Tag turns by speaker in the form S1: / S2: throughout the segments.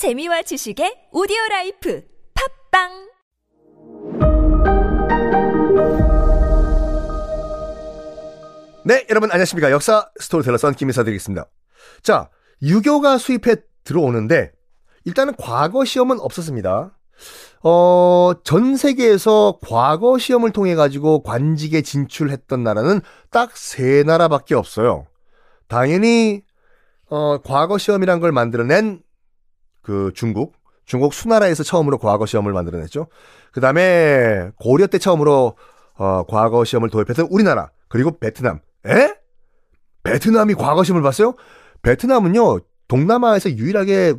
S1: 재미와 지식의 오디오 life 팟빵
S2: 네, 여러분 안녕하십니까. 역사 스토리텔러 썬킴 인사 드리겠습니다. 자, 유교가 수입해 들어오는데 일단은 과거 시험은 없었습니다. 어, 전 세계에서 과거 시험을 통해 가지고 관직에 진출했던 나라는 딱 세 나라밖에 없어요. 당연히 어, 과거 시험이란 걸 만들어낸 그 중국, 중국 수나라에서 처음으로 과거 시험을 만들어냈죠. 그 다음에 고려 때 처음으로 어, 과거 시험을 도입했던 우리나라, 그리고 베트남. 에? 베트남이 과거 시험을 봤어요? 베트남은요, 동남아에서 유일하게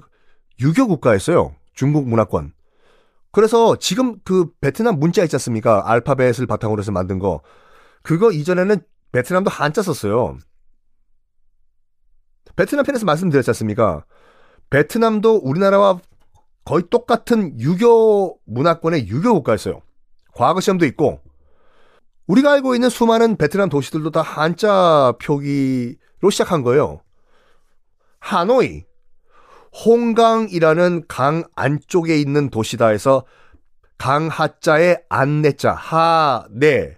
S2: 유교 국가였어요. 중국 문화권. 그래서 지금 그 베트남 문자 있지 않습니까? 알파벳을 바탕으로 해서 만든 거. 그거 이전에는 베트남도 한자 썼어요. 베트남 편에서 말씀드렸지 않습니까? 베트남도 우리나라와 거의 똑같은 유교 문화권의 유교 국가였어요. 과거 시험도 있고, 우리가 알고 있는 수많은 베트남 도시들도 다 한자 표기로 시작한 거예요. 하노이, 홍강이라는 강 안쪽에 있는 도시다 해서 강 하자의 안내자, 하네의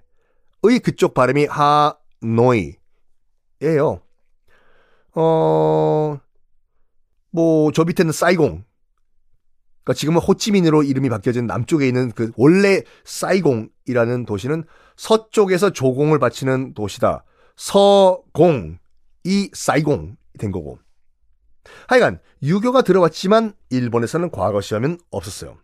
S2: 그쪽 발음이 하노이예요. 어, 뭐, 저 밑에는 사이공. 그러니까 지금은 호치민으로 이름이 바뀌어진 남쪽에 있는 그 원래 사이공이라는 도시는 서쪽에서 조공을 바치는 도시다. 서공이 사이공이 된 거고. 하여간 유교가 들어왔지만 일본에서는 과거 시험은 없었어요.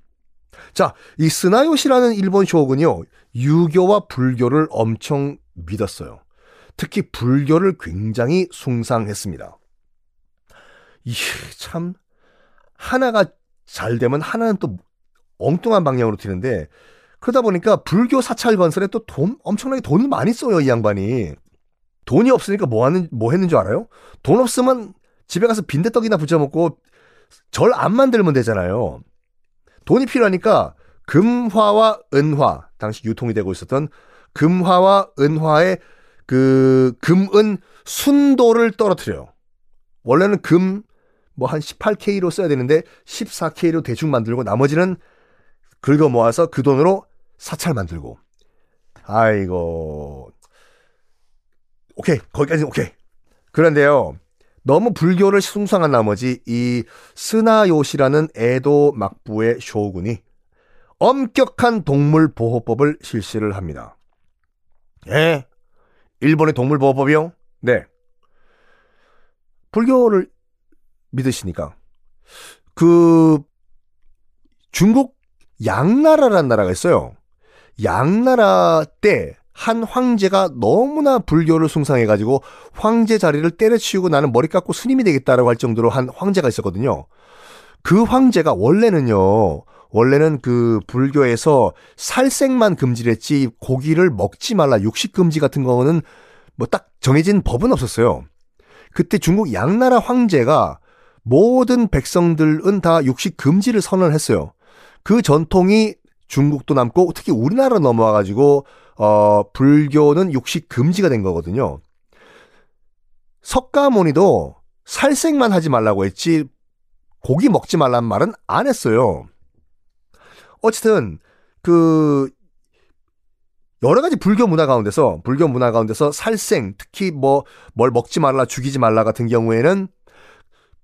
S2: 자, 이 스나요시라는 일본 쇼군이요. 유교와 불교를 엄청 믿었어요. 특히 불교를 굉장히 숭상했습니다. 참 하나가 잘 되면 하나는 또 엉뚱한 방향으로 튀는데 그러다 보니까 불교 사찰 건설에 또 돈 엄청나게 돈을 많이 써요 이 양반이 돈이 없으니까 뭐 하는 뭐 했는 줄 알아요? 돈 없으면 집에 가서 빈대떡이나 부쳐 먹고 절 안 만들면 되잖아요. 돈이 필요하니까 금화와 은화 당시 유통이 되고 있었던 금화와 은화의 그 금은 순도를 떨어뜨려요. 원래는 금 뭐 한 18K로 써야 되는데 14K로 대충 만들고 나머지는 긁어 모아서 그 돈으로 사찰 만들고. 아이고. 오케이. 거기까지 오케이. 그런데요. 너무 불교를 숭상한 나머지 이 스나요시라는 에도 막부의 쇼군이 엄격한 동물 보호법을 실시를 합니다. 예. 일본의 동물 보호법이요? 네. 불교를 믿으시니까 그 중국 양나라라는 나라가 있어요. 양나라 때 한 황제가 너무나 불교를 숭상해가지고 황제 자리를 때려치우고 나는 머리 깎고 스님이 되겠다라고 할 정도로 한 황제가 있었거든요. 그 황제가 원래는요, 원래는 그 불교에서 살생만 금지를 했지 고기를 먹지 말라 육식 금지 같은 거는 뭐 딱 정해진 법은 없었어요. 그때 중국 양나라 황제가 모든 백성들은 다 육식 금지를 선언을 했어요. 그 전통이 중국도 남고 특히 우리나라 넘어와 가지고 어 불교는 육식 금지가 된 거거든요. 석가모니도 살생만 하지 말라고 했지 고기 먹지 말라는 말은 안 했어요. 어쨌든 그 여러 가지 불교 문화 가운데서 불교 문화 가운데서 살생 특히 뭐 뭘 먹지 말라 죽이지 말라 같은 경우에는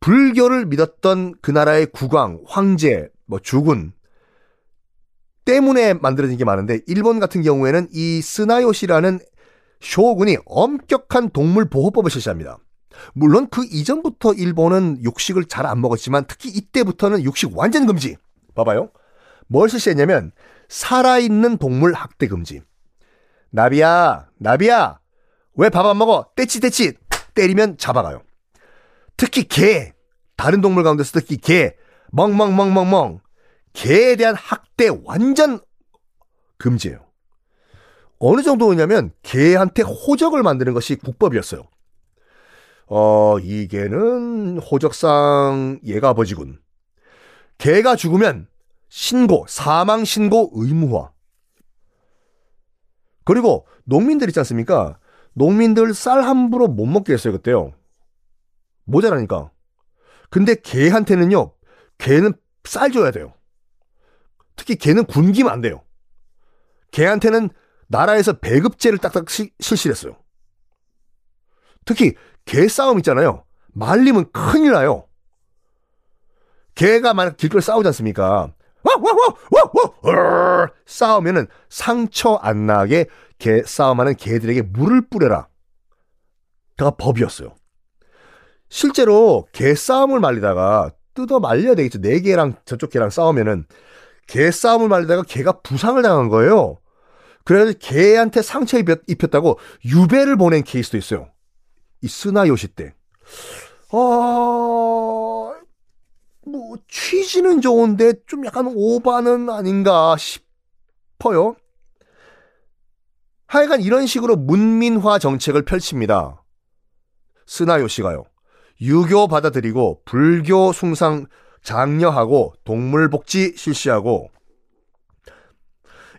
S2: 불교를 믿었던 그 나라의 국왕, 황제, 뭐 주군 때문에 만들어진 게 많은데 일본 같은 경우에는 이 스나요시라는 쇼군이 엄격한 동물 보호법을 실시합니다. 물론 그 이전부터 일본은 육식을 잘 안 먹었지만 특히 이때부터는 육식 완전 금지. 봐봐요. 뭘 실시했냐면 살아있는 동물 학대 금지. 나비야, 나비야, 왜 밥 안 먹어? 떼치 떼치 때리면 잡아가요. 특히 개, 다른 동물 가운데서 특히 개, 멍멍멍멍멍, 개에 대한 학대 완전 금지예요. 어느 정도냐면 개한테 호적을 만드는 것이 국법이었어요. 어, 이 개는 호적상 얘가 아버지군. 개가 죽으면 신고, 사망 신고 의무화. 그리고 농민들 있지 않습니까? 농민들 쌀 함부로 못 먹게 했어요, 그때요. 모자라니까. 근데 개한테는요, 개는 쌀 줘야 돼요. 특히 개는 굶기면 안 돼요. 개한테는 나라에서 배급제를 딱딱 시, 실시했어요. 특히 개 싸움 있잖아요. 말리면 큰일 나요. 개가 만약 길거리 싸우지 않습니까? 와와와와와 싸우면은 상처 안 나게 개 싸움하는 개들에게 물을 뿌려라. 가 법이었어요. 실제로 개 싸움을 말리다가 뜯어 말려야 되겠죠. 네 개랑 저쪽 개랑 싸우면은 개 싸움을 말리다가 개가 부상을 당한 거예요. 그래서 개한테 상처 입혔 다고 유배를 보낸 케이스도 있어요. 이 스나요시 때. 어, 뭐, 취지는 좋은데 좀 약간 오바는 아닌가 싶어요. 하여간 이런 식으로 문민화 정책을 펼칩니다. 스나요시가요. 유교 받아들이고 불교 숭상 장려하고 동물복지 실시하고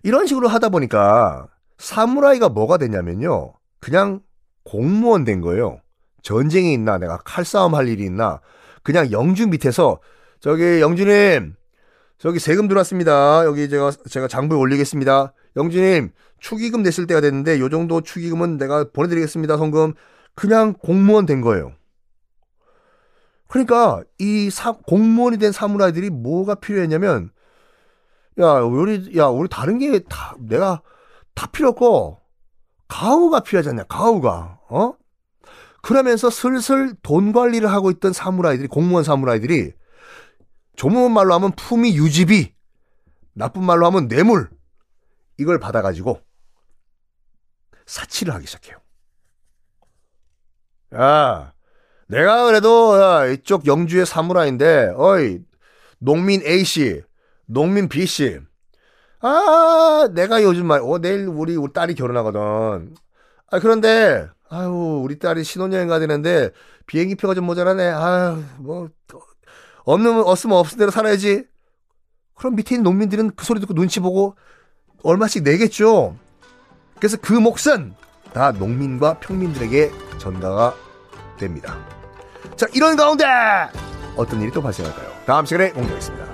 S2: 이런 식으로 하다 보니까 사무라이가 뭐가 됐냐면요. 그냥 공무원 된 거예요. 전쟁이 있나 내가 칼싸움 할 일이 있나 그냥 영주 밑에서 저기 영주님 저기 세금 들어왔습니다. 여기 제가 제가 장부에 올리겠습니다. 영주님 축의금 냈을 때가 됐는데 요 정도 축의금은 내가 보내드리겠습니다. 성금 그냥 공무원 된 거예요. 그러니까 이 사, 공무원이 된 사무라이들이 뭐가 필요했냐면 야 우리 야 우리 다른 게 다 내가 다 필요 없고 가우가 필요하지 않냐 가우가 어 그러면서 슬슬 돈 관리를 하고 있던 사무라이들이 공무원 사무라이들이 조문 말로 하면 품위 유지비 나쁜 말로 하면 뇌물 이걸 받아가지고 사치를 하기 시작해요. 야, 내가 그래도 야, 이쪽 영주의 사무라인데, 어이, 농민 A씨, 농민 B씨, 아, 내가 요즘 말, 어, 내일 우리, 우리 딸이 결혼하거든. 아, 그런데, 아유, 우리 딸이 신혼여행 가야 되는데, 비행기표가 좀 모자라네. 아유, 뭐, 없는, 없으면 없은 대로 살아야지. 그럼 밑에 있는 농민들은 그 소리 듣고 눈치 보고 얼마씩 내겠죠. 그래서 그 몫은 다 농민과 평민들에게 전가가 됩니다. 자, 이런 가운데 어떤 일이 또 발생할까요? 다음 시간에 공개하겠습니다.